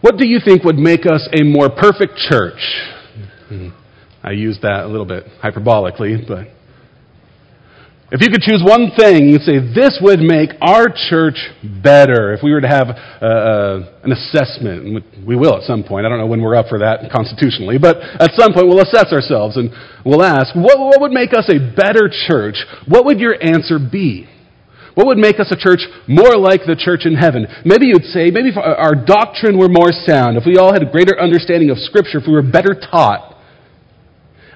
What do you think would make us a more perfect church? I used that a little bit hyperbolically, but if you could choose one thing, you'd say this would make our church better. If we were to have uh, uh, an assessment, we will at some point. I don't know when we're up for that constitutionally, but at some point we'll assess ourselves and we'll ask, what, what would make us a better church? What would your answer be? What would make us a church more like the church in heaven? Maybe you'd say, maybe if our doctrine were more sound, if we all had a greater understanding of Scripture, if we were better taught,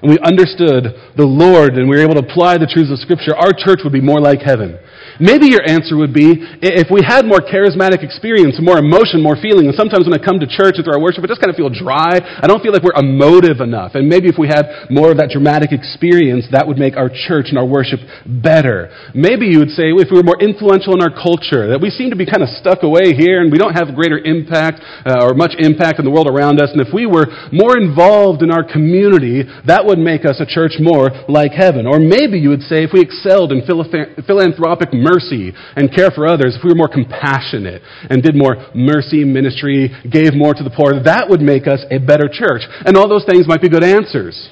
and we understood the Lord and we were able to apply the truths of Scripture, our church would be more like heaven. Maybe your answer would be if we had more charismatic experience, more emotion, more feeling, and sometimes when I come to church and through our worship, I just kind of feel dry. I don't feel like we're emotive enough. And maybe if we had more of that dramatic experience, that would make our church and our worship better. Maybe you would say if we were more influential in our culture, that we seem to be kind of stuck away here and we don't have greater impact uh, or much impact in the world around us. And if we were more involved in our community, that would make us a church more like heaven. Or maybe you would say if we excelled in philanthropic mercy and care for others, if we were more compassionate and did more mercy ministry, gave more to the poor, that would make us a better church. And all those things might be good answers.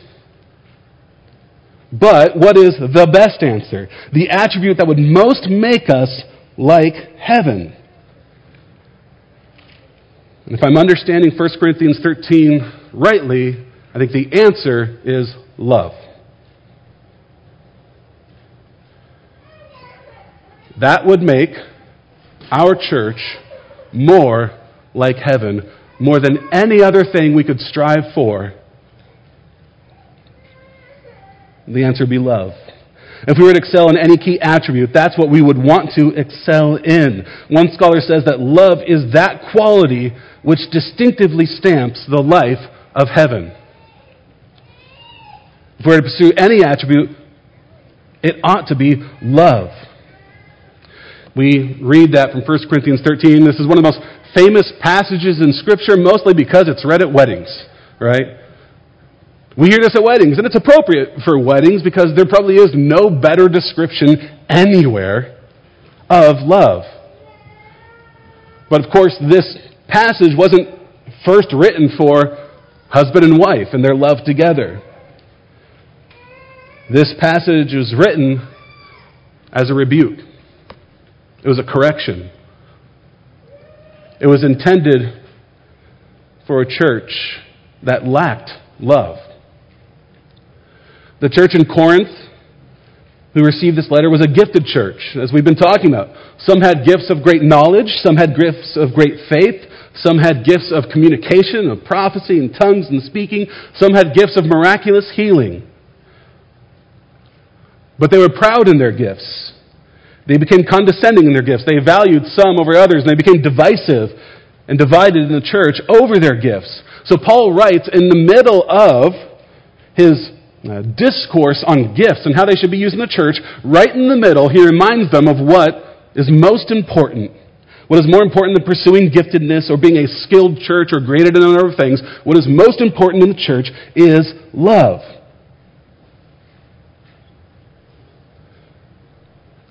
But what is the best answer? The attribute that would most make us like heaven. And if I'm understanding 1 Corinthians 13 rightly, I think the answer is love. That would make our church more like heaven, more than any other thing we could strive for. The answer would be love. If we were to excel in any key attribute, that's what we would want to excel in. One scholar says that love is that quality which distinctively stamps the life of heaven. If we're to pursue any attribute, it ought to be love. We read that from 1 Corinthians 13. This is one of the most famous passages in Scripture, mostly because it's read at weddings, right? We hear this at weddings, and it's appropriate for weddings because there probably is no better description anywhere of love. But of course, this passage wasn't first written for husband and wife and their love together. This passage was written as a rebuke. It was a correction. It was intended for a church that lacked love. The church in Corinth who received this letter was a gifted church, as we've been talking about. Some had gifts of great knowledge, some had gifts of great faith, some had gifts of communication, of prophecy and tongues and speaking, some had gifts of miraculous healing. But they were proud in their gifts. They became condescending in their gifts. They valued some over others, and they became divisive and divided in the church over their gifts. So Paul writes in the middle of his uh, discourse on gifts and how they should be used in the church, right in the middle, he reminds them of what is most important. What is more important than pursuing giftedness or being a skilled church or greater than of things? What is most important in the church is love.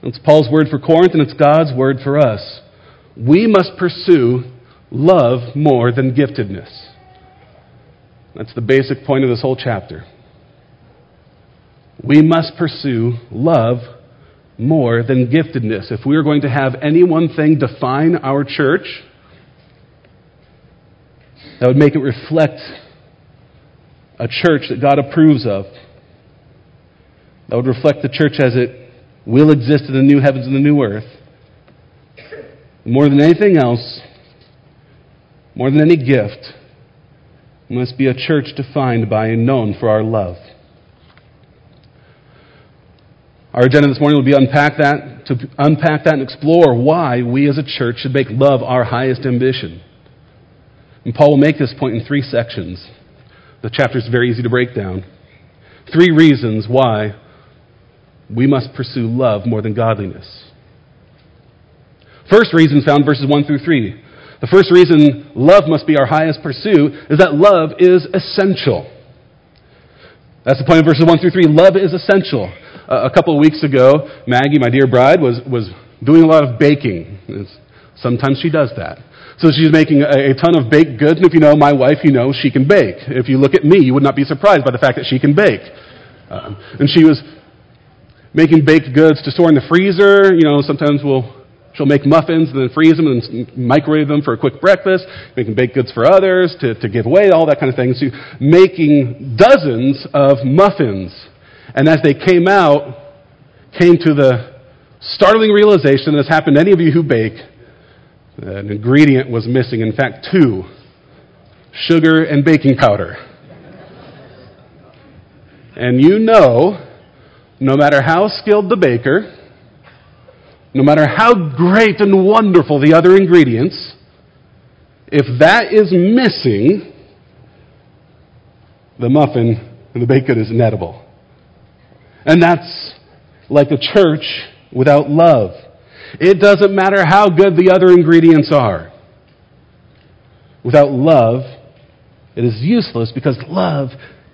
It's Paul's word for Corinth, and it's God's word for us. We must pursue love more than giftedness. That's the basic point of this whole chapter. We must pursue love more than giftedness. If we are going to have any one thing define our church, that would make it reflect a church that God approves of. That would reflect the church as it will exist in the new heavens and the new earth. More than anything else, more than any gift, must be a church defined by and known for our love. Our agenda this morning will be unpack that, to unpack that and explore why we as a church should make love our highest ambition. And Paul will make this point in three sections. The chapter is very easy to break down. Three reasons why we must pursue love more than godliness. First reason found verses 1 through 3. The first reason love must be our highest pursuit is that love is essential. That's the point of verses 1 through 3. Love is essential. Uh, a couple of weeks ago, Maggie, my dear bride, was, was doing a lot of baking. It's Sometimes she does that. So she's making a, a, ton of baked goods, and if you know my wife, you know she can bake. If you look at me, you would not be surprised by the fact that she can bake. Um, and she was making baked goods to store in the freezer. You know, sometimes we'll she'll make muffins and then freeze them and microwave them for a quick breakfast, making baked goods for others to, to give away, all that kind of thing. So making dozens of muffins. And as they came out, came to the startling realization that has happened to any of you who bake, an ingredient was missing. In fact, two sugar and baking powder. And you know, no matter how skilled the baker, no matter how great and wonderful the other ingredients, if that is missing, the muffin and the good is inedible. And that's like a church without love. It doesn't matter how good the other ingredients are. Without love, it is useless because love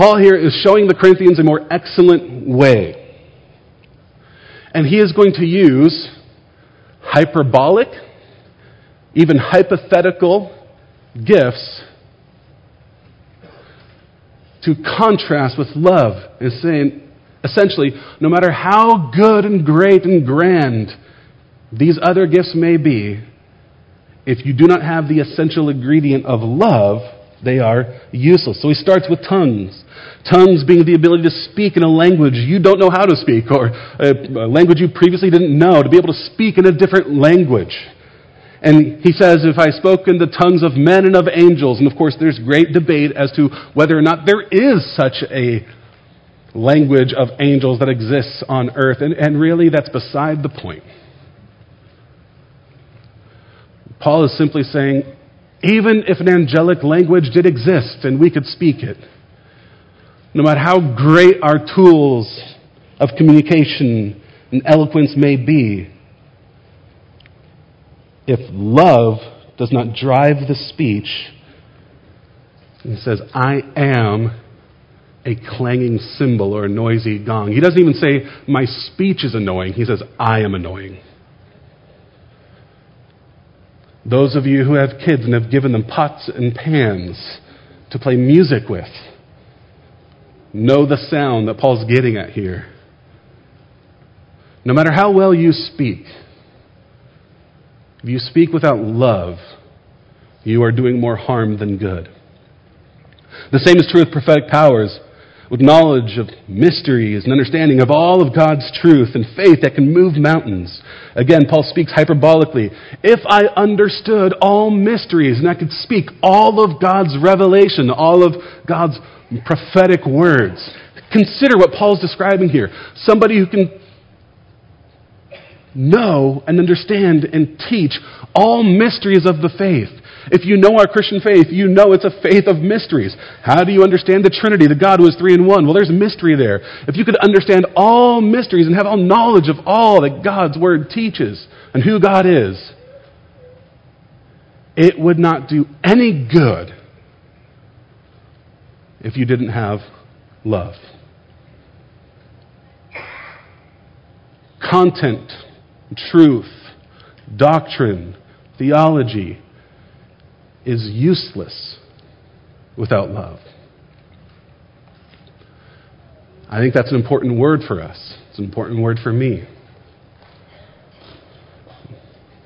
Paul here is showing the Corinthians a more excellent way. And he is going to use hyperbolic, even hypothetical gifts to contrast with love. Is saying, essentially, no matter how good and great and grand these other gifts may be, if you do not have the essential ingredient of love, they are useless. So he starts with tongues. Tongues being the ability to speak in a language you don't know how to speak, or a, language you previously didn't know, to be able to speak in a different language. And he says, if I spoke in the tongues of men and of angels, and of course there's great debate as to whether or not there is such a language of angels that exists on earth, and, and really that's beside the point. Paul is simply saying, even if an angelic language did exist and we could speak it, no matter how great our tools of communication and eloquence may be, if love does not drive the speech, he says, I am a clanging cymbal or a noisy gong. He doesn't even say, My speech is annoying. He says, I am annoying. Those of you who have kids and have given them pots and pans to play music with know the sound that Paul's getting at here. No matter how well you speak, if you speak without love, you are doing more harm than good. The same is true with prophetic powers with knowledge of mysteries and understanding of all of God's truth and faith that can move mountains. Again, Paul speaks hyperbolically. If I understood all mysteries and I could speak all of God's revelation, all of God's prophetic words, consider what Paul's describing here. Somebody who can know and understand and teach all mysteries of the faith. If you know our Christian faith, you know it's a faith of mysteries. How do you understand the Trinity, the God who is three in one? Well, there's mystery there. If you could understand all mysteries and have all knowledge of all that God's Word teaches and who God is, it would not do any good if you didn't have love. Content, truth, doctrine, theology, is useless without love. I think that's an important word for us. It's an important word for me.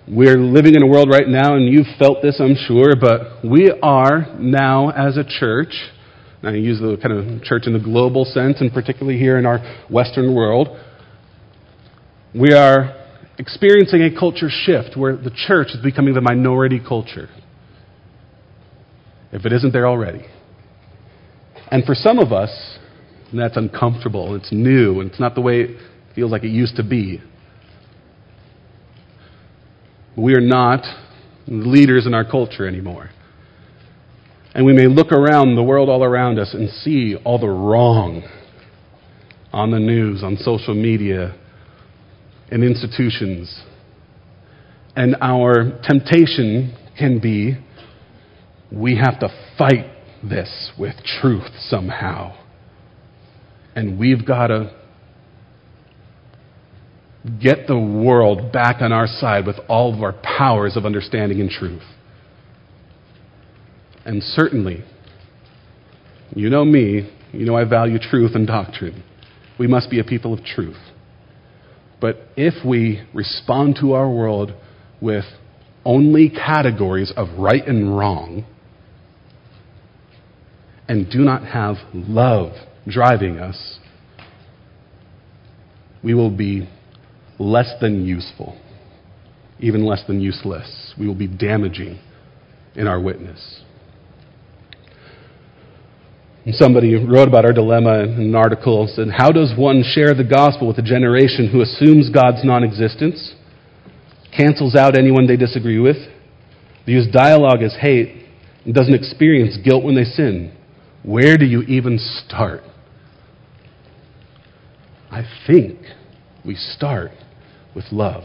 We're living in a world right now, and you've felt this, I'm sure, but we are now, as a church, and I use the kind of church in the global sense, and particularly here in our Western world, we are experiencing a culture shift where the church is becoming the minority culture if it isn't there already. And for some of us, that's uncomfortable, it's new, and it's not the way it feels like it used to be. We are not leaders in our culture anymore. And we may look around the world all around us and see all the wrong on the news, on social media, in institutions. And our temptation can be we have to fight this with truth somehow. And we've got to get the world back on our side with all of our powers of understanding and truth. And certainly, you know me, you know I value truth and doctrine. We must be a people of truth. But if we respond to our world with only categories of right and wrong, and do not have love driving us, we will be less than useful, even less than useless. We will be damaging in our witness. And somebody wrote about our dilemma in an article and said, How does one share the gospel with a generation who assumes God's non existence, cancels out anyone they disagree with, views dialogue as hate, and doesn't experience guilt when they sin? Where do you even start? I think we start with love.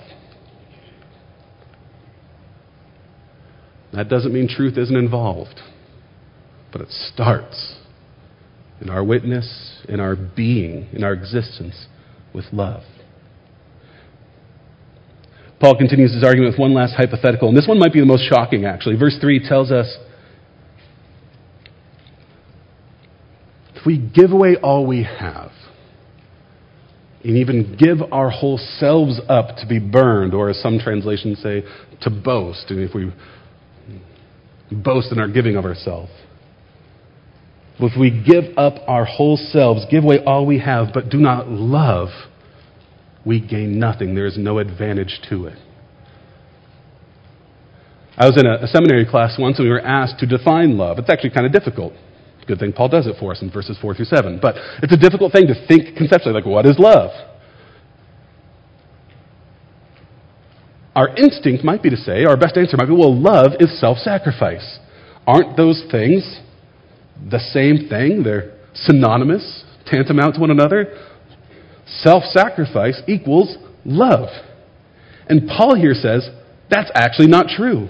That doesn't mean truth isn't involved, but it starts in our witness, in our being, in our existence with love. Paul continues his argument with one last hypothetical, and this one might be the most shocking, actually. Verse 3 tells us if we give away all we have, and even give our whole selves up to be burned, or as some translations say, to boast, and if we boast in our giving of ourselves, if we give up our whole selves, give away all we have, but do not love, we gain nothing. There is no advantage to it. I was in a, seminary class once and we were asked to define love. It's actually kind of difficult. Good thing Paul does it for us in verses 4 through 7. But it's a difficult thing to think conceptually, like, what is love? Our instinct might be to say, our best answer might be, well, love is self sacrifice. Aren't those things the same thing. They're synonymous, tantamount to one another. Self sacrifice equals love. And Paul here says that's actually not true.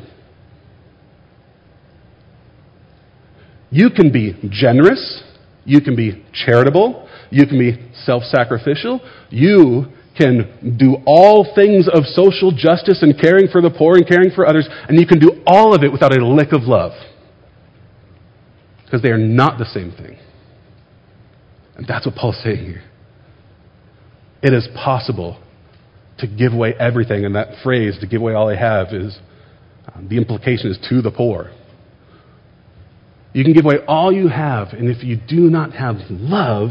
You can be generous, you can be charitable, you can be self sacrificial, you can do all things of social justice and caring for the poor and caring for others, and you can do all of it without a lick of love because they are not the same thing. And that's what Paul's saying here. It is possible to give away everything, and that phrase, to give away all I have, is um, the implication is to the poor. You can give away all you have, and if you do not have love,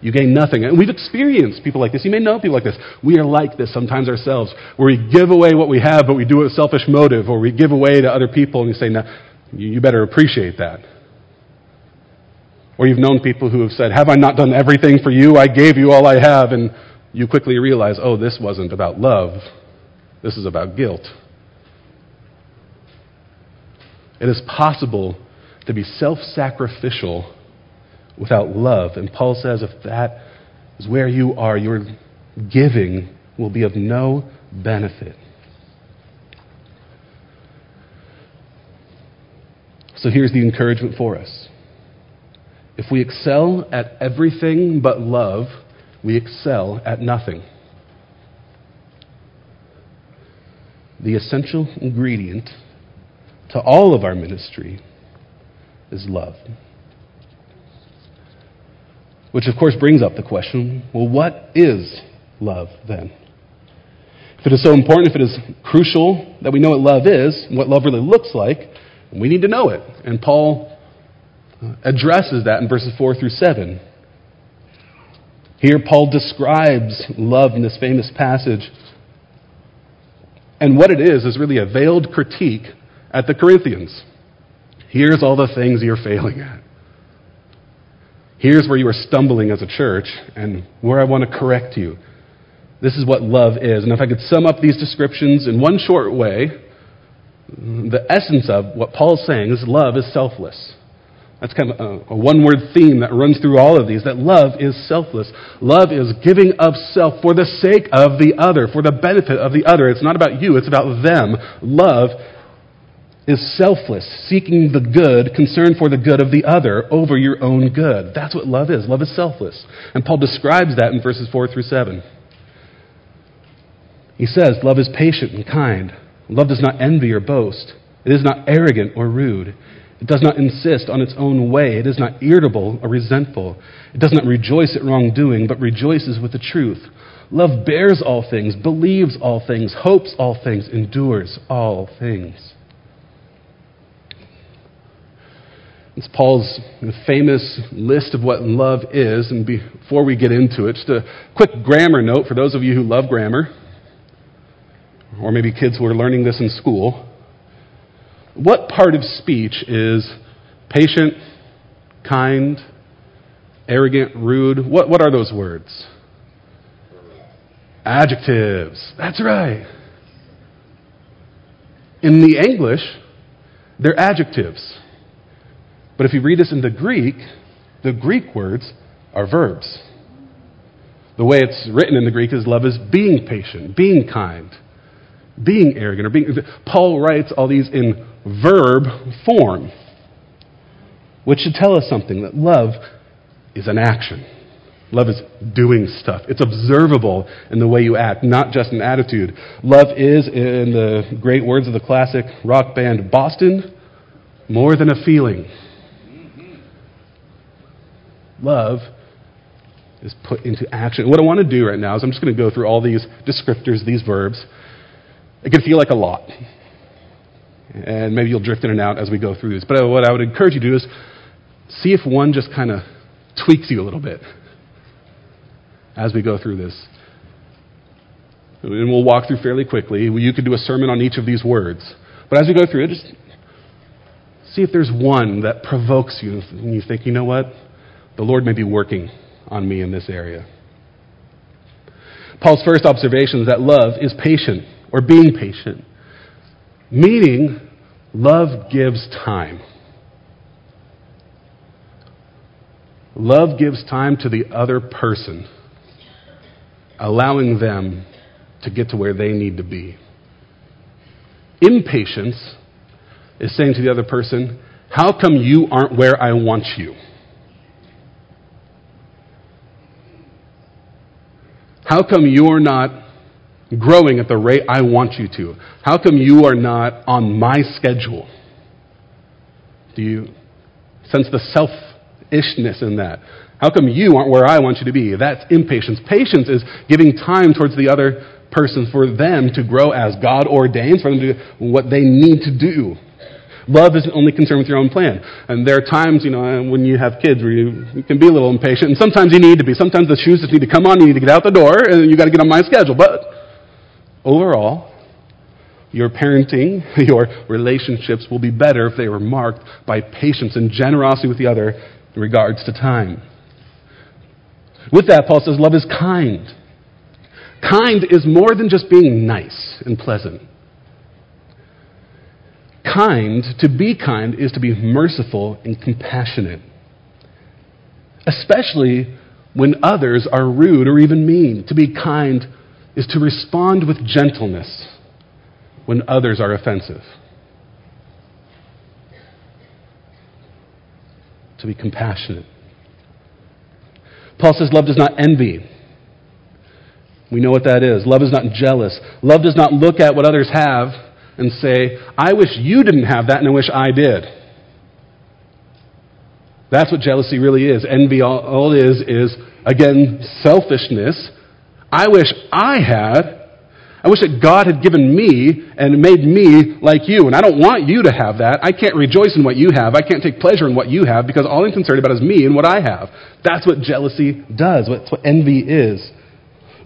you gain nothing. And we've experienced people like this. You may know people like this. We are like this sometimes ourselves, where we give away what we have, but we do it with selfish motive, or we give away to other people, and you say, no, you better appreciate that. Or you've known people who have said, Have I not done everything for you? I gave you all I have. And you quickly realize, oh, this wasn't about love. This is about guilt. It is possible to be self sacrificial without love. And Paul says if that is where you are, your giving will be of no benefit. So here's the encouragement for us. If we excel at everything but love, we excel at nothing. The essential ingredient to all of our ministry is love. Which, of course, brings up the question well, what is love then? If it is so important, if it is crucial that we know what love is, what love really looks like, we need to know it. And Paul uh, addresses that in verses 4 through 7. Here, Paul describes love in this famous passage. And what it is, is really a veiled critique at the Corinthians. Here's all the things you're failing at. Here's where you are stumbling as a church, and where I want to correct you. This is what love is. And if I could sum up these descriptions in one short way, the essence of what Paul's saying is love is selfless. That's kind of a, a one word theme that runs through all of these that love is selfless. Love is giving of self for the sake of the other, for the benefit of the other. It's not about you, it's about them. Love is selfless, seeking the good, concern for the good of the other over your own good. That's what love is. Love is selfless. And Paul describes that in verses 4 through 7. He says, Love is patient and kind. Love does not envy or boast. It is not arrogant or rude. It does not insist on its own way. It is not irritable or resentful. It does not rejoice at wrongdoing, but rejoices with the truth. Love bears all things, believes all things, hopes all things, endures all things. It's Paul's famous list of what love is. And before we get into it, just a quick grammar note for those of you who love grammar, or maybe kids who are learning this in school. What part of speech is patient, kind, arrogant, rude? What, what are those words? Adjectives. That's right. In the English, they're adjectives. But if you read this in the Greek, the Greek words are verbs. The way it's written in the Greek is love is being patient, being kind, being arrogant, or being. Paul writes all these in verb form, which should tell us something that love is an action. Love is doing stuff. It's observable in the way you act, not just an attitude. Love is, in the great words of the classic rock band Boston, more than a feeling. Love is put into action. What I want to do right now is I'm just going to go through all these descriptors, these verbs. It can feel like a lot. And maybe you'll drift in and out as we go through these. But what I would encourage you to do is see if one just kind of tweaks you a little bit as we go through this. And we'll walk through fairly quickly. You could do a sermon on each of these words. But as we go through it, just see if there's one that provokes you and you think, you know what? The Lord may be working on me in this area. Paul's first observation is that love is patient, or being patient, meaning love gives time. Love gives time to the other person, allowing them to get to where they need to be. Impatience is saying to the other person, How come you aren't where I want you? How come you're not growing at the rate I want you to? How come you are not on my schedule? Do you sense the selfishness in that? How come you aren't where I want you to be? That's impatience. Patience is giving time towards the other person for them to grow as God ordains, for them to do what they need to do. Love isn't only concerned with your own plan. And there are times, you know, when you have kids where you, you can be a little impatient, and sometimes you need to be. Sometimes the shoes just need to come on, you need to get out the door, and you got to get on my schedule. But overall, your parenting, your relationships will be better if they were marked by patience and generosity with the other in regards to time. With that, Paul says, love is kind. Kind is more than just being nice and pleasant. Kind, to be kind, is to be merciful and compassionate, especially when others are rude or even mean. To be kind is to respond with gentleness when others are offensive. To be compassionate. Paul says love does not envy. We know what that is. Love is not jealous. Love does not look at what others have and say, I wish you didn't have that and I wish I did. That's what jealousy really is. Envy, all, all it is, is, again, selfishness. I wish I had. I wish that God had given me and made me like you. And I don't want you to have that. I can't rejoice in what you have. I can't take pleasure in what you have because all I'm concerned about is me and what I have. That's what jealousy does. That's what envy is.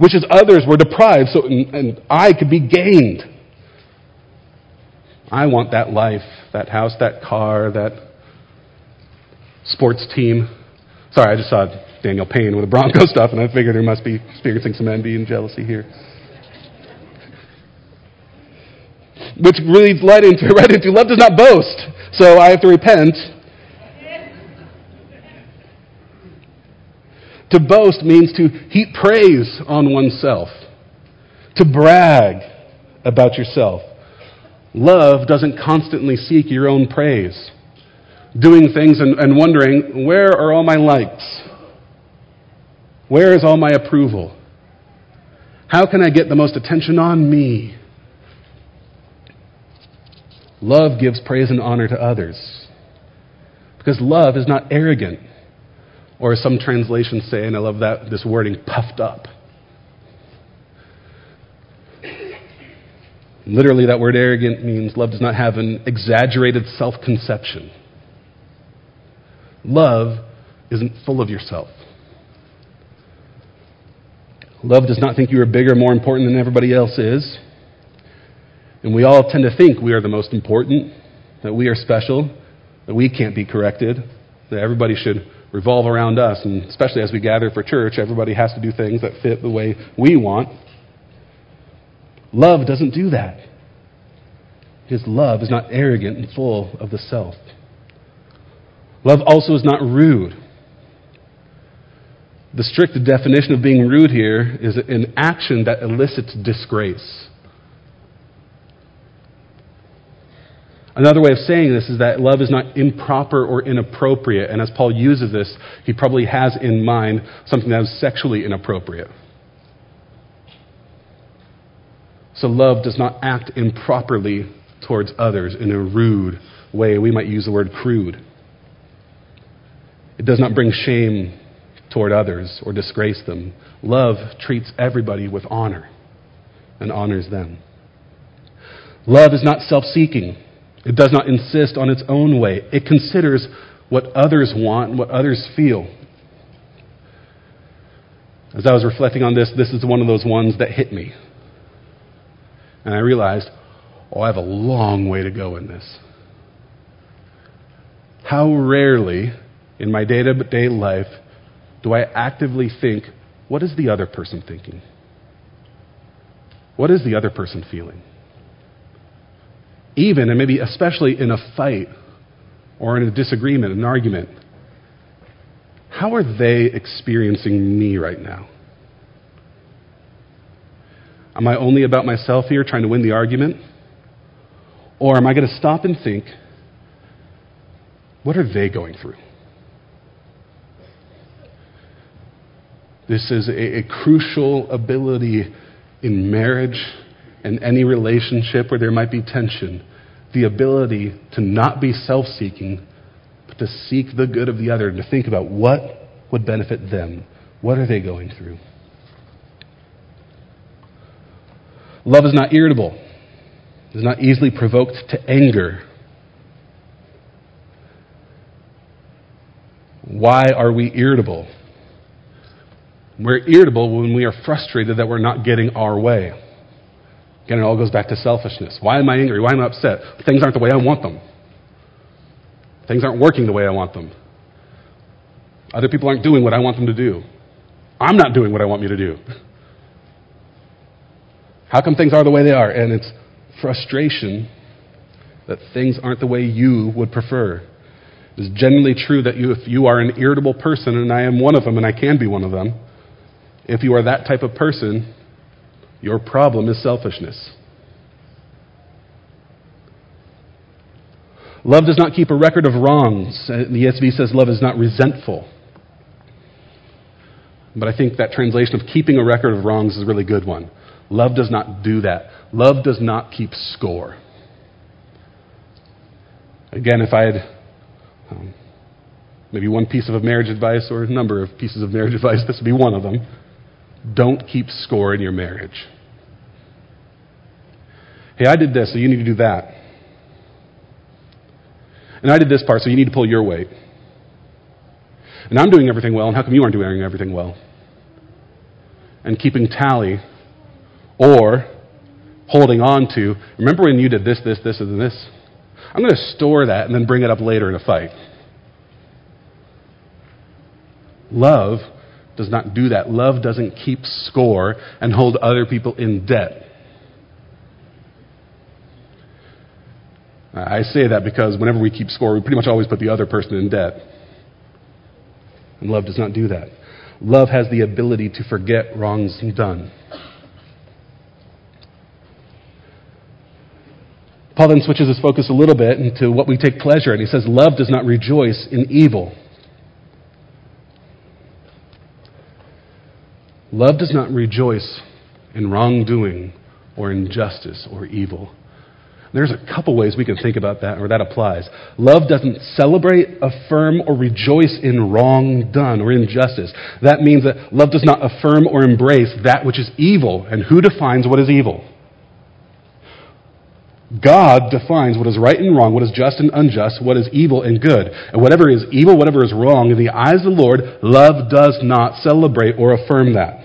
Which is others were deprived so, and, and I could be gained. I want that life, that house, that car, that sports team. Sorry, I just saw Daniel Payne with the Bronco stuff, and I figured he must be experiencing some envy and jealousy here. Which leads right into, right into love does not boast, so I have to repent. to boast means to heap praise on oneself, to brag about yourself. Love doesn't constantly seek your own praise, doing things and, and wondering, where are all my likes? Where is all my approval? How can I get the most attention on me? Love gives praise and honor to others. Because love is not arrogant, or as some translations say, and I love that this wording, puffed up. Literally, that word arrogant means love does not have an exaggerated self conception. Love isn't full of yourself. Love does not think you are bigger, more important than everybody else is. And we all tend to think we are the most important, that we are special, that we can't be corrected, that everybody should revolve around us. And especially as we gather for church, everybody has to do things that fit the way we want. Love doesn't do that. His love is not arrogant and full of the self. Love also is not rude. The strict definition of being rude here is an action that elicits disgrace. Another way of saying this is that love is not improper or inappropriate. And as Paul uses this, he probably has in mind something that is sexually inappropriate. So love does not act improperly towards others in a rude way. We might use the word crude. It does not bring shame toward others or disgrace them. Love treats everybody with honor and honors them. Love is not self seeking. It does not insist on its own way. It considers what others want and what others feel. As I was reflecting on this, this is one of those ones that hit me. And I realized, oh, I have a long way to go in this. How rarely in my day to day life do I actively think, what is the other person thinking? What is the other person feeling? Even, and maybe especially in a fight or in a disagreement, an argument, how are they experiencing me right now? Am I only about myself here trying to win the argument? Or am I going to stop and think, what are they going through? This is a, a crucial ability in marriage and any relationship where there might be tension. The ability to not be self seeking, but to seek the good of the other and to think about what would benefit them. What are they going through? Love is not irritable, it is not easily provoked to anger. Why are we irritable? We're irritable when we are frustrated that we're not getting our way. Again, it all goes back to selfishness. Why am I angry? Why am I upset? Things aren't the way I want them. Things aren't working the way I want them. Other people aren't doing what I want them to do. I'm not doing what I want me to do. How come things are the way they are? And it's frustration that things aren't the way you would prefer. It is generally true that you, if you are an irritable person, and I am one of them, and I can be one of them, if you are that type of person, your problem is selfishness. Love does not keep a record of wrongs. The ESV says love is not resentful. But I think that translation of keeping a record of wrongs is a really good one. Love does not do that. Love does not keep score. Again, if I had um, maybe one piece of marriage advice or a number of pieces of marriage advice, this would be one of them. Don't keep score in your marriage. Hey, I did this, so you need to do that. And I did this part, so you need to pull your weight. And I'm doing everything well, and how come you aren't doing everything well? And keeping tally, or holding on to, remember when you did this, this, this, and this? I'm going to store that and then bring it up later in a fight. Love does not do that. Love doesn't keep score and hold other people in debt. I say that because whenever we keep score, we pretty much always put the other person in debt. And love does not do that. love has the ability to forget wrongs done. Paul then switches his focus a little bit into what we take pleasure in. He says, Love does not rejoice in evil. Love does not rejoice in wrongdoing or injustice or evil. There's a couple ways we can think about that, or that applies. Love doesn't celebrate, affirm, or rejoice in wrong done or injustice. That means that love does not affirm or embrace that which is evil. And who defines what is evil? God defines what is right and wrong, what is just and unjust, what is evil and good. And whatever is evil, whatever is wrong, in the eyes of the Lord, love does not celebrate or affirm that.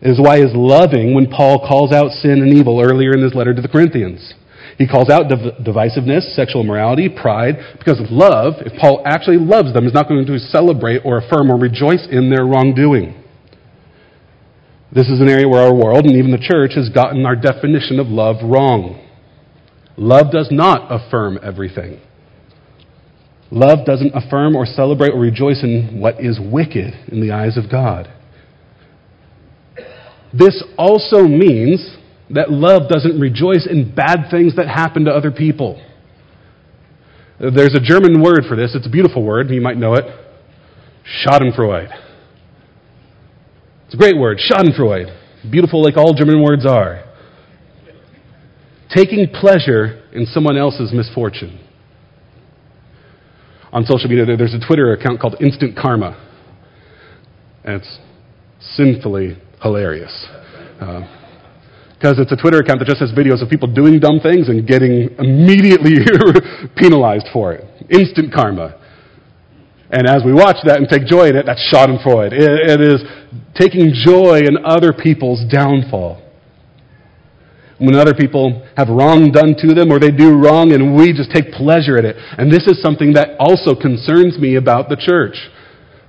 It is why is loving when Paul calls out sin and evil earlier in his letter to the Corinthians. He calls out div- divisiveness, sexual immorality, pride, because love, if Paul actually loves them, is not going to celebrate or affirm or rejoice in their wrongdoing. This is an area where our world and even the church has gotten our definition of love wrong. Love does not affirm everything. Love doesn't affirm or celebrate or rejoice in what is wicked in the eyes of God. This also means that love doesn't rejoice in bad things that happen to other people. There's a German word for this. It's a beautiful word. You might know it. Schadenfreude. It's a great word, Schadenfreude. Beautiful like all German words are. Taking pleasure in someone else's misfortune. On social media, there's a Twitter account called Instant Karma. And it's sinfully hilarious. Because uh, it's a Twitter account that just has videos of people doing dumb things and getting immediately penalized for it. Instant karma. And as we watch that and take joy in it, that's Schadenfreude. It, it is taking joy in other people's downfall. When other people have wrong done to them or they do wrong and we just take pleasure in it. And this is something that also concerns me about the church.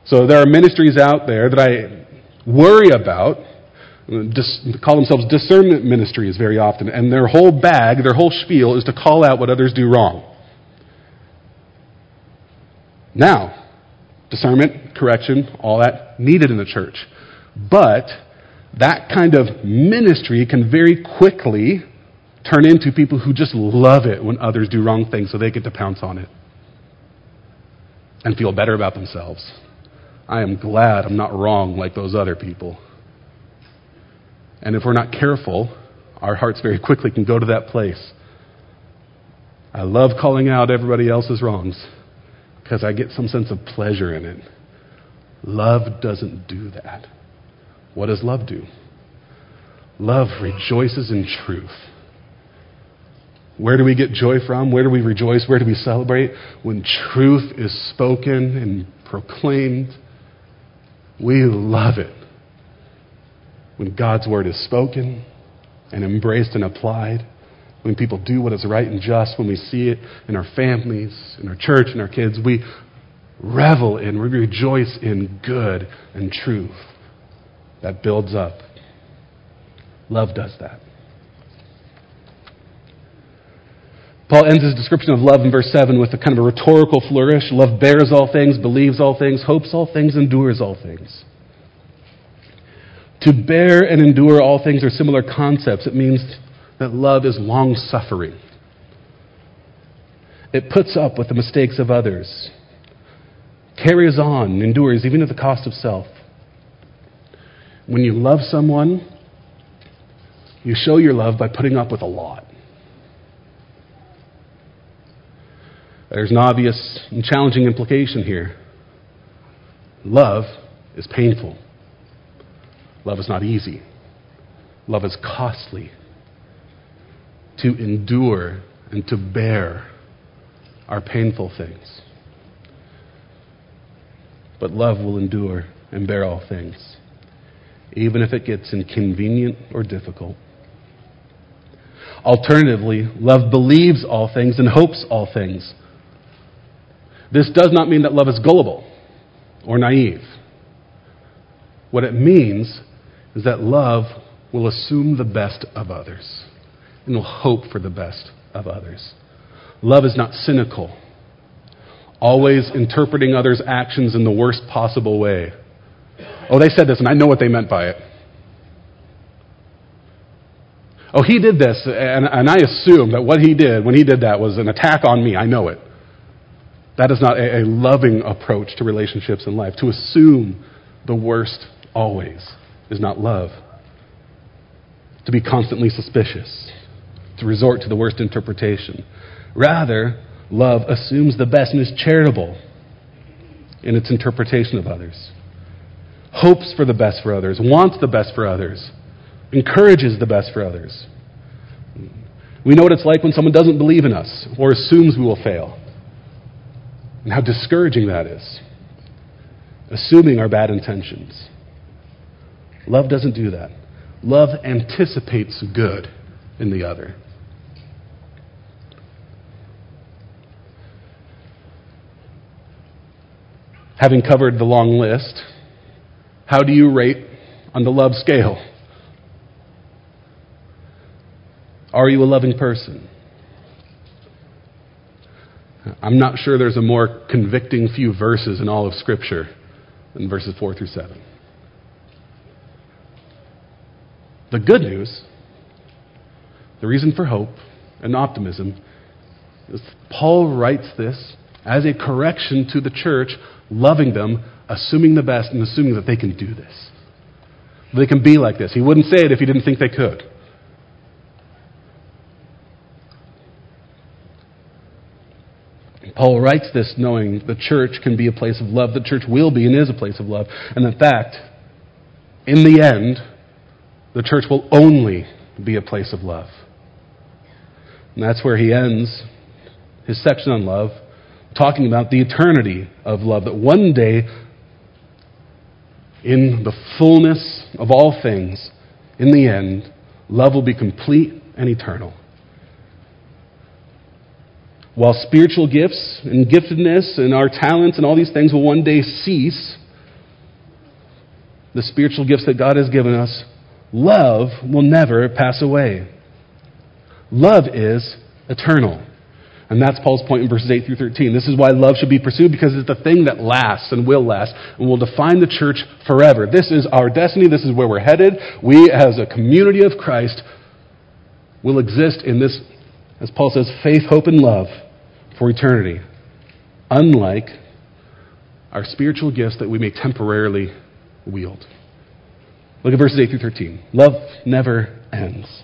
So there are ministries out there that I worry about, dis- call themselves discernment ministries very often, and their whole bag, their whole spiel is to call out what others do wrong. Now, discernment, correction, all that needed in the church. But that kind of ministry can very quickly turn into people who just love it when others do wrong things so they get to pounce on it and feel better about themselves. I am glad I'm not wrong like those other people. And if we're not careful, our hearts very quickly can go to that place. I love calling out everybody else's wrongs because I get some sense of pleasure in it. Love doesn't do that. What does love do? Love rejoices in truth. Where do we get joy from? Where do we rejoice? Where do we celebrate? When truth is spoken and proclaimed, we love it. When God's word is spoken and embraced and applied, when people do what is right and just, when we see it in our families, in our church, in our kids, we revel in, we rejoice in good and truth that builds up. Love does that. Paul ends his description of love in verse 7 with a kind of a rhetorical flourish. Love bears all things, believes all things, hopes all things, endures all things. To bear and endure all things are similar concepts. It means that love is long suffering. It puts up with the mistakes of others, carries on, endures, even at the cost of self. When you love someone, you show your love by putting up with a lot. There's an obvious and challenging implication here. Love is painful. Love is not easy. Love is costly to endure and to bear our painful things. But love will endure and bear all things, even if it gets inconvenient or difficult. Alternatively, love believes all things and hopes all things. This does not mean that love is gullible or naive. What it means is that love will assume the best of others and will hope for the best of others. Love is not cynical. always interpreting others' actions in the worst possible way. Oh, they said this, and I know what they meant by it. Oh, he did this, and, and I assume that what he did when he did that was an attack on me. I know it. That is not a, a loving approach to relationships in life. To assume the worst always is not love. To be constantly suspicious, to resort to the worst interpretation. Rather, love assumes the best and is charitable in its interpretation of others, hopes for the best for others, wants the best for others encourages the best for others. We know what it's like when someone doesn't believe in us or assumes we will fail. And how discouraging that is. Assuming our bad intentions. Love doesn't do that. Love anticipates good in the other. Having covered the long list, how do you rate on the love scale? Are you a loving person? I'm not sure there's a more convicting few verses in all of Scripture than verses 4 through 7. The good news, the reason for hope and optimism, is Paul writes this as a correction to the church, loving them, assuming the best, and assuming that they can do this. They can be like this. He wouldn't say it if he didn't think they could. Paul writes this knowing the church can be a place of love. The church will be and is a place of love. And in fact, in the end, the church will only be a place of love. And that's where he ends his section on love, talking about the eternity of love. That one day, in the fullness of all things, in the end, love will be complete and eternal. While spiritual gifts and giftedness and our talents and all these things will one day cease, the spiritual gifts that God has given us, love will never pass away. Love is eternal. And that's Paul's point in verses 8 through 13. This is why love should be pursued because it's the thing that lasts and will last and will define the church forever. This is our destiny. This is where we're headed. We, as a community of Christ, will exist in this as Paul says, faith, hope, and love for eternity, unlike our spiritual gifts that we may temporarily wield. Look at verses 8 through 13. Love never ends.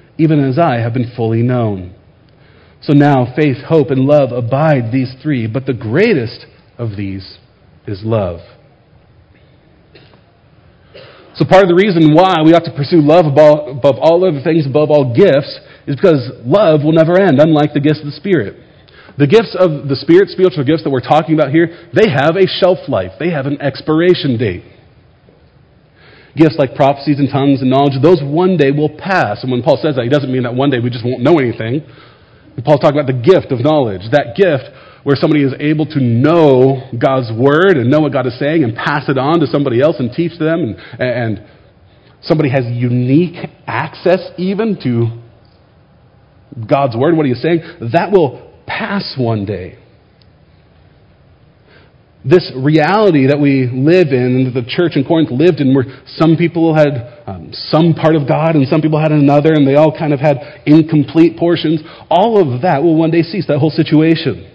even as I have been fully known. So now faith, hope, and love abide, these three, but the greatest of these is love. So, part of the reason why we ought to pursue love above, above all other things, above all gifts, is because love will never end, unlike the gifts of the Spirit. The gifts of the Spirit, spiritual gifts that we're talking about here, they have a shelf life, they have an expiration date. Gifts like prophecies and tongues and knowledge, those one day will pass. And when Paul says that, he doesn't mean that one day we just won't know anything. Paul's talking about the gift of knowledge. That gift where somebody is able to know God's word and know what God is saying and pass it on to somebody else and teach them, and, and somebody has unique access even to God's word, what He is saying, that will pass one day. This reality that we live in, and that the church in Corinth lived in, where some people had um, some part of God and some people had another, and they all kind of had incomplete portions, all of that will one day cease, that whole situation.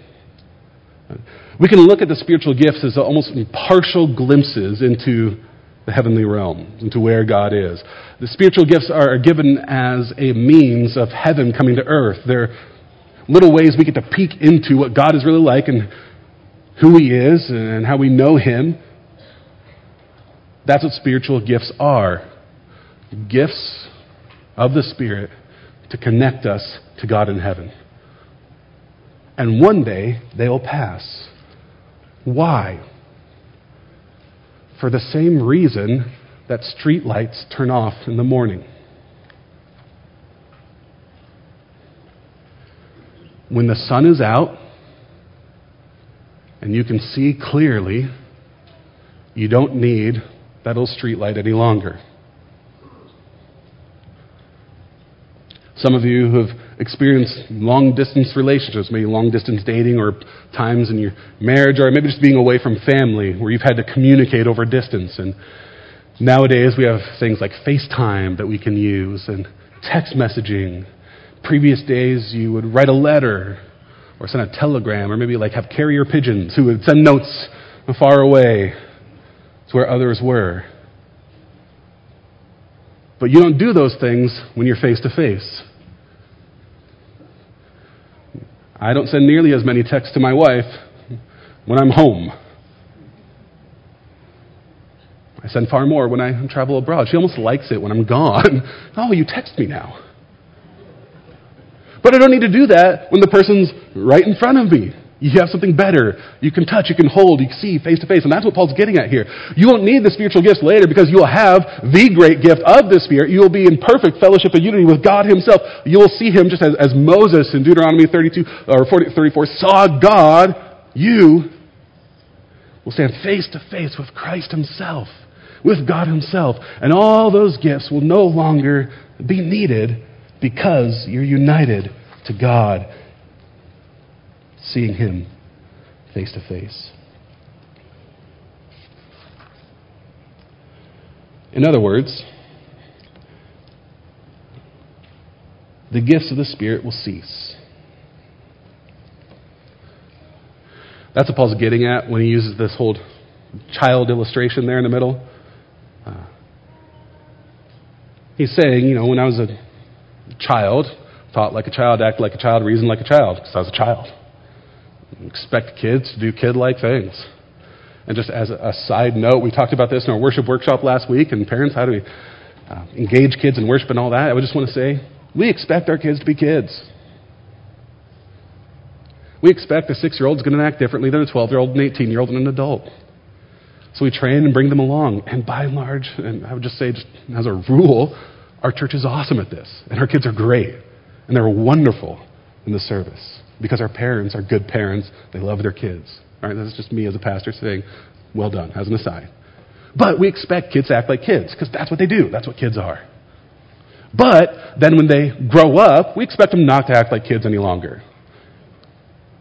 We can look at the spiritual gifts as almost partial glimpses into the heavenly realm, into where God is. The spiritual gifts are given as a means of heaven coming to earth. They're little ways we get to peek into what God is really like and who He is and how we know Him. That's what spiritual gifts are gifts of the Spirit to connect us to God in heaven. and one day they will pass. Why? For the same reason that street lights turn off in the morning. When the sun is out and you can see clearly, you don't need that little street light any longer. Some of you who have experienced long distance relationships, maybe long distance dating or times in your marriage, or maybe just being away from family where you've had to communicate over distance. And nowadays we have things like FaceTime that we can use and text messaging. Previous days you would write a letter or send a telegram or maybe like have carrier pigeons who would send notes far away to where others were. But you don't do those things when you're face to face. I don't send nearly as many texts to my wife when I'm home. I send far more when I travel abroad. She almost likes it when I'm gone. oh, you text me now. But I don't need to do that when the person's right in front of me. You have something better. You can touch, you can hold, you can see face to face. And that's what Paul's getting at here. You won't need the spiritual gifts later because you will have the great gift of the Spirit. You will be in perfect fellowship and unity with God Himself. You will see Him just as, as Moses in Deuteronomy 32 or 40, 34 saw God. You will stand face to face with Christ Himself, with God Himself. And all those gifts will no longer be needed because you're united to God seeing Him face to face. In other words, the gifts of the Spirit will cease. That's what Paul's getting at when he uses this whole child illustration there in the middle. Uh, he's saying, you know, when I was a child, thought like a child, acted like a child, reasoned like a child, because I was a child expect kids to do kid like things. And just as a side note, we talked about this in our worship workshop last week, and parents, how do we uh, engage kids in worship and all that? I would just want to say, we expect our kids to be kids. We expect a six year old is going to act differently than a 12 year old, an 18 year old, and an adult. So we train and bring them along. And by and large, and I would just say, just as a rule, our church is awesome at this. And our kids are great. And they're wonderful in the service because our parents are good parents. They love their kids. All right, that's just me as a pastor saying, well done, as an aside. But we expect kids to act like kids because that's what they do. That's what kids are. But then when they grow up, we expect them not to act like kids any longer.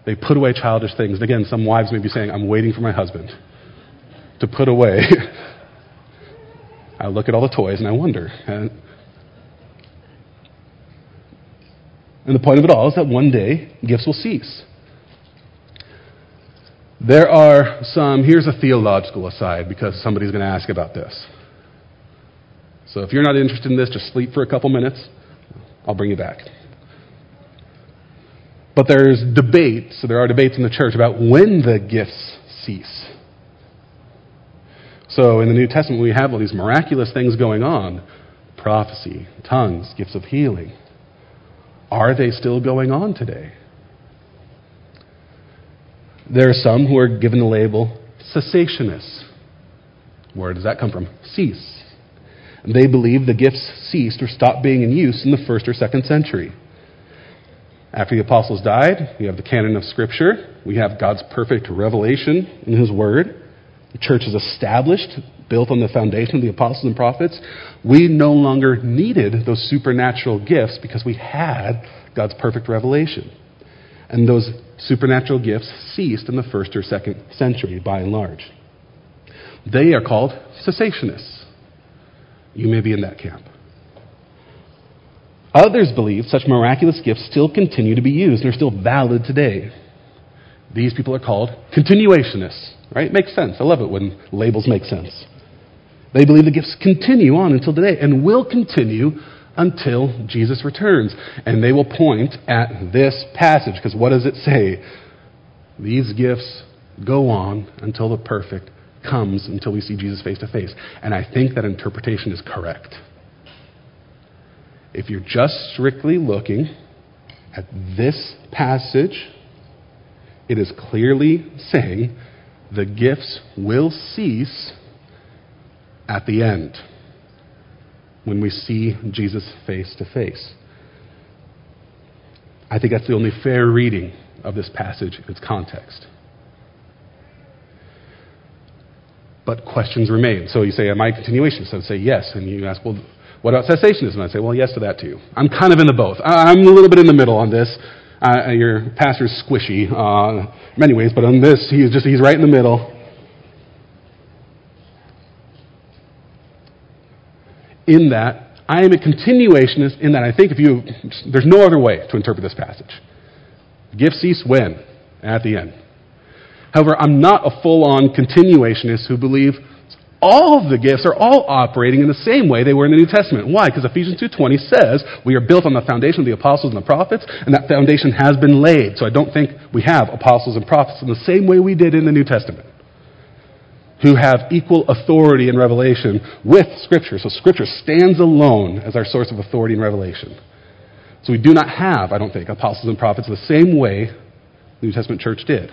They put away childish things. Again, some wives may be saying, I'm waiting for my husband to put away. I look at all the toys and I wonder. And the point of it all is that one day gifts will cease. There are some, here's a theological aside because somebody's going to ask about this. So if you're not interested in this, just sleep for a couple minutes. I'll bring you back. But there's debate, so there are debates in the church about when the gifts cease. So in the New Testament, we have all these miraculous things going on prophecy, tongues, gifts of healing. Are they still going on today? There are some who are given the label cessationists. Where does that come from? Cease. And they believe the gifts ceased or stopped being in use in the first or second century. After the apostles died, we have the canon of Scripture. We have God's perfect revelation in His Word. The church is established, built on the foundation of the apostles and prophets. We no longer needed those supernatural gifts because we had God's perfect revelation. And those supernatural gifts ceased in the first or second century by and large. They are called cessationists. You may be in that camp. Others believe such miraculous gifts still continue to be used and are still valid today. These people are called continuationists, right? Makes sense. I love it when labels make sense. They believe the gifts continue on until today and will continue until Jesus returns. And they will point at this passage, because what does it say? These gifts go on until the perfect comes, until we see Jesus face to face. And I think that interpretation is correct. If you're just strictly looking at this passage, it is clearly saying the gifts will cease at the end when we see Jesus face to face. I think that's the only fair reading of this passage in its context. But questions remain. So you say, Am I a continuationist? I would say yes. And you ask, Well, what about cessationism? I say, Well, yes to that too. I'm kind of in the both. I'm a little bit in the middle on this. Uh, your pastor's squishy uh, in many ways, but on this, he's just he's right in the middle. In that, I am a continuationist in that I think if you, there's no other way to interpret this passage. Gifts cease when? At the end. However, I'm not a full on continuationist who believe all of the gifts are all operating in the same way they were in the New Testament. Why? Because Ephesians 2:20 says we are built on the foundation of the apostles and the prophets, and that foundation has been laid. So I don't think we have apostles and prophets in the same way we did in the New Testament who have equal authority in revelation with Scripture. So Scripture stands alone as our source of authority in revelation. So we do not have, I don't think, apostles and prophets the same way the New Testament church did.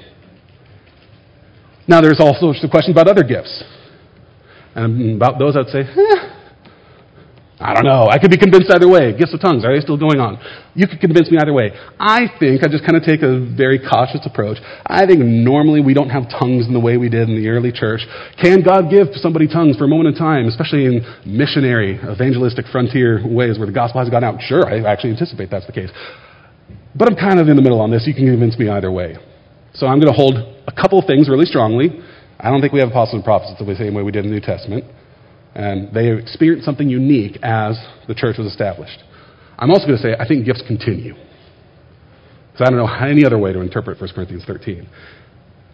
Now, there's also the question about other gifts. And about those, I'd say, eh, I don't know. I could be convinced either way. Gifts of tongues, are they still going on? You could convince me either way. I think, I just kind of take a very cautious approach. I think normally we don't have tongues in the way we did in the early church. Can God give somebody tongues for a moment in time, especially in missionary, evangelistic frontier ways where the gospel has gone out? Sure, I actually anticipate that's the case. But I'm kind of in the middle on this. You can convince me either way. So I'm going to hold a couple things really strongly. I don't think we have apostles and prophets the same way we did in the New Testament. And they experienced something unique as the church was established. I'm also going to say I think gifts continue. Because I don't know any other way to interpret 1 Corinthians 13.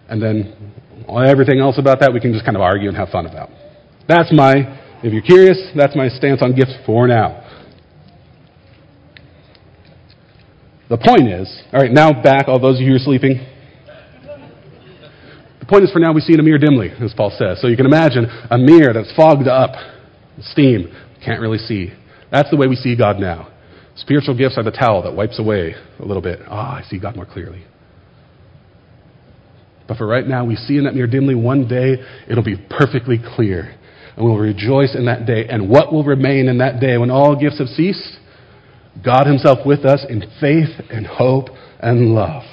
And then everything else about that we can just kind of argue and have fun about. That's my, if you're curious, that's my stance on gifts for now. The point is, all right, now back, all those of you who are sleeping, point is, for now, we see in a mirror dimly, as Paul says. So you can imagine a mirror that's fogged up, steam, can't really see. That's the way we see God now. Spiritual gifts are the towel that wipes away a little bit. Ah, I see God more clearly. But for right now, we see in that mirror dimly. One day, it'll be perfectly clear. And we'll rejoice in that day. And what will remain in that day when all gifts have ceased? God Himself with us in faith and hope and love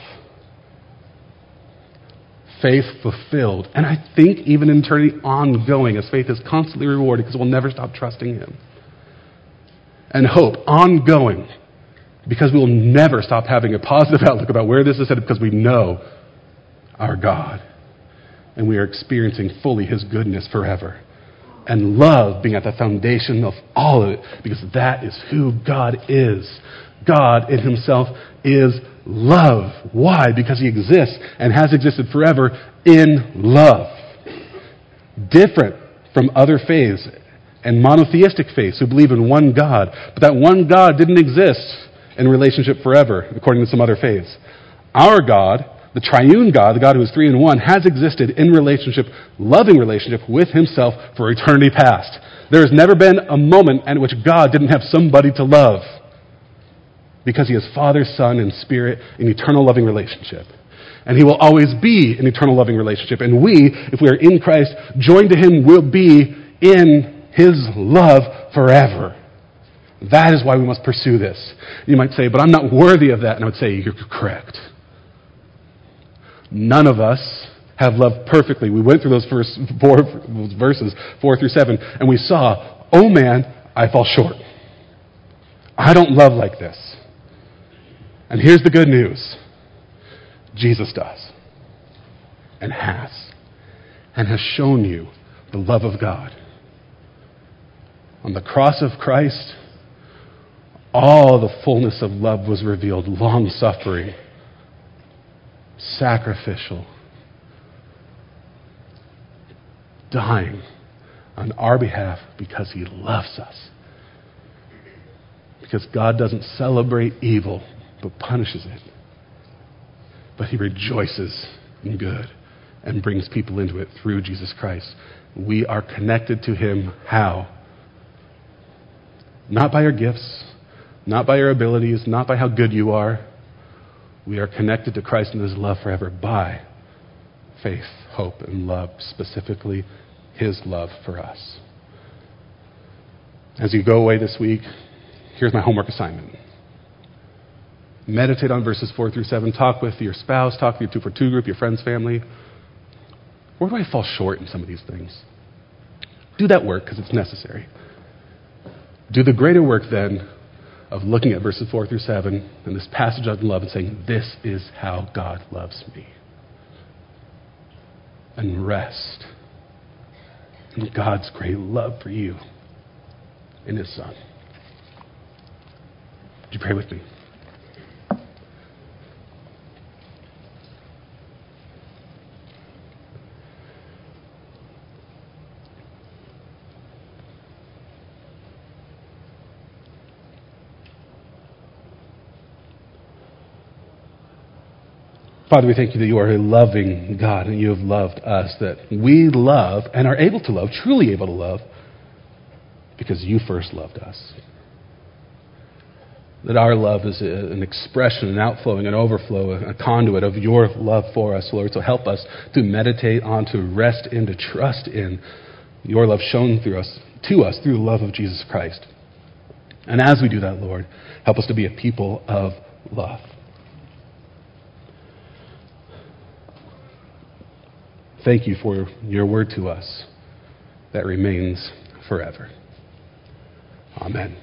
faith fulfilled. And I think even in eternity ongoing, as faith is constantly rewarded because we'll never stop trusting Him. And hope ongoing because we will never stop having a positive outlook about where this is headed because we know our God. And we are experiencing fully His goodness forever. And love being at the foundation of all of it because that is who God is. God in Himself is love. Why? Because he exists and has existed forever in love. Different from other faiths and monotheistic faiths who believe in one God. But that one God didn't exist in relationship forever, according to some other faiths. Our God, the triune God, the God who is three in one, has existed in relationship, loving relationship with himself for eternity past. There has never been a moment at which God didn't have somebody to love because he is Father, Son, and Spirit in eternal loving relationship. And he will always be in eternal loving relationship. And we, if we are in Christ, joined to him, will be in his love forever. That is why we must pursue this. You might say, but I'm not worthy of that. And I would say, you're correct. None of us have loved perfectly. We went through those first four verses, four through seven, and we saw, oh man, I fall short. I don't love like this. And here's the good news. Jesus does, and has, and has shown you the love of God. On the cross of Christ, all the fullness of love was revealed. Long suffering, sacrificial, dying on our behalf because he loves us. Because God doesn't celebrate evil, but punishes it. But he rejoices in good and brings people into it through Jesus Christ. We are connected to him how? Not by our gifts, not by our abilities, not by how good you are. We are connected to Christ and His love forever by faith, hope, and love, specifically His love for us. As you go away this week, here's my homework assignment. Meditate on verses 4 through 7. Talk with your spouse, talk with your 2 for 2 group, your friends, family. Where do I fall short in some of these things? Do that work because it's necessary. Do the greater work then of looking at verses 4 through 7 and this passage of love and saying, This is how God loves me. And rest in God's great love for you in His Son. Would you pray with me? Father, we thank you that you are a loving God and you have loved us, that we love and are able to love, truly able to love, because you first loved us. That our love is an expression, an outflowing, an overflow, a conduit of your love for us, Lord. So help us to meditate on, to rest in, to trust in your love shown through us, to us through the love of Jesus Christ. And as we do that, Lord, help us to be a people of love. Thank you for your word to us that remains forever. Amen.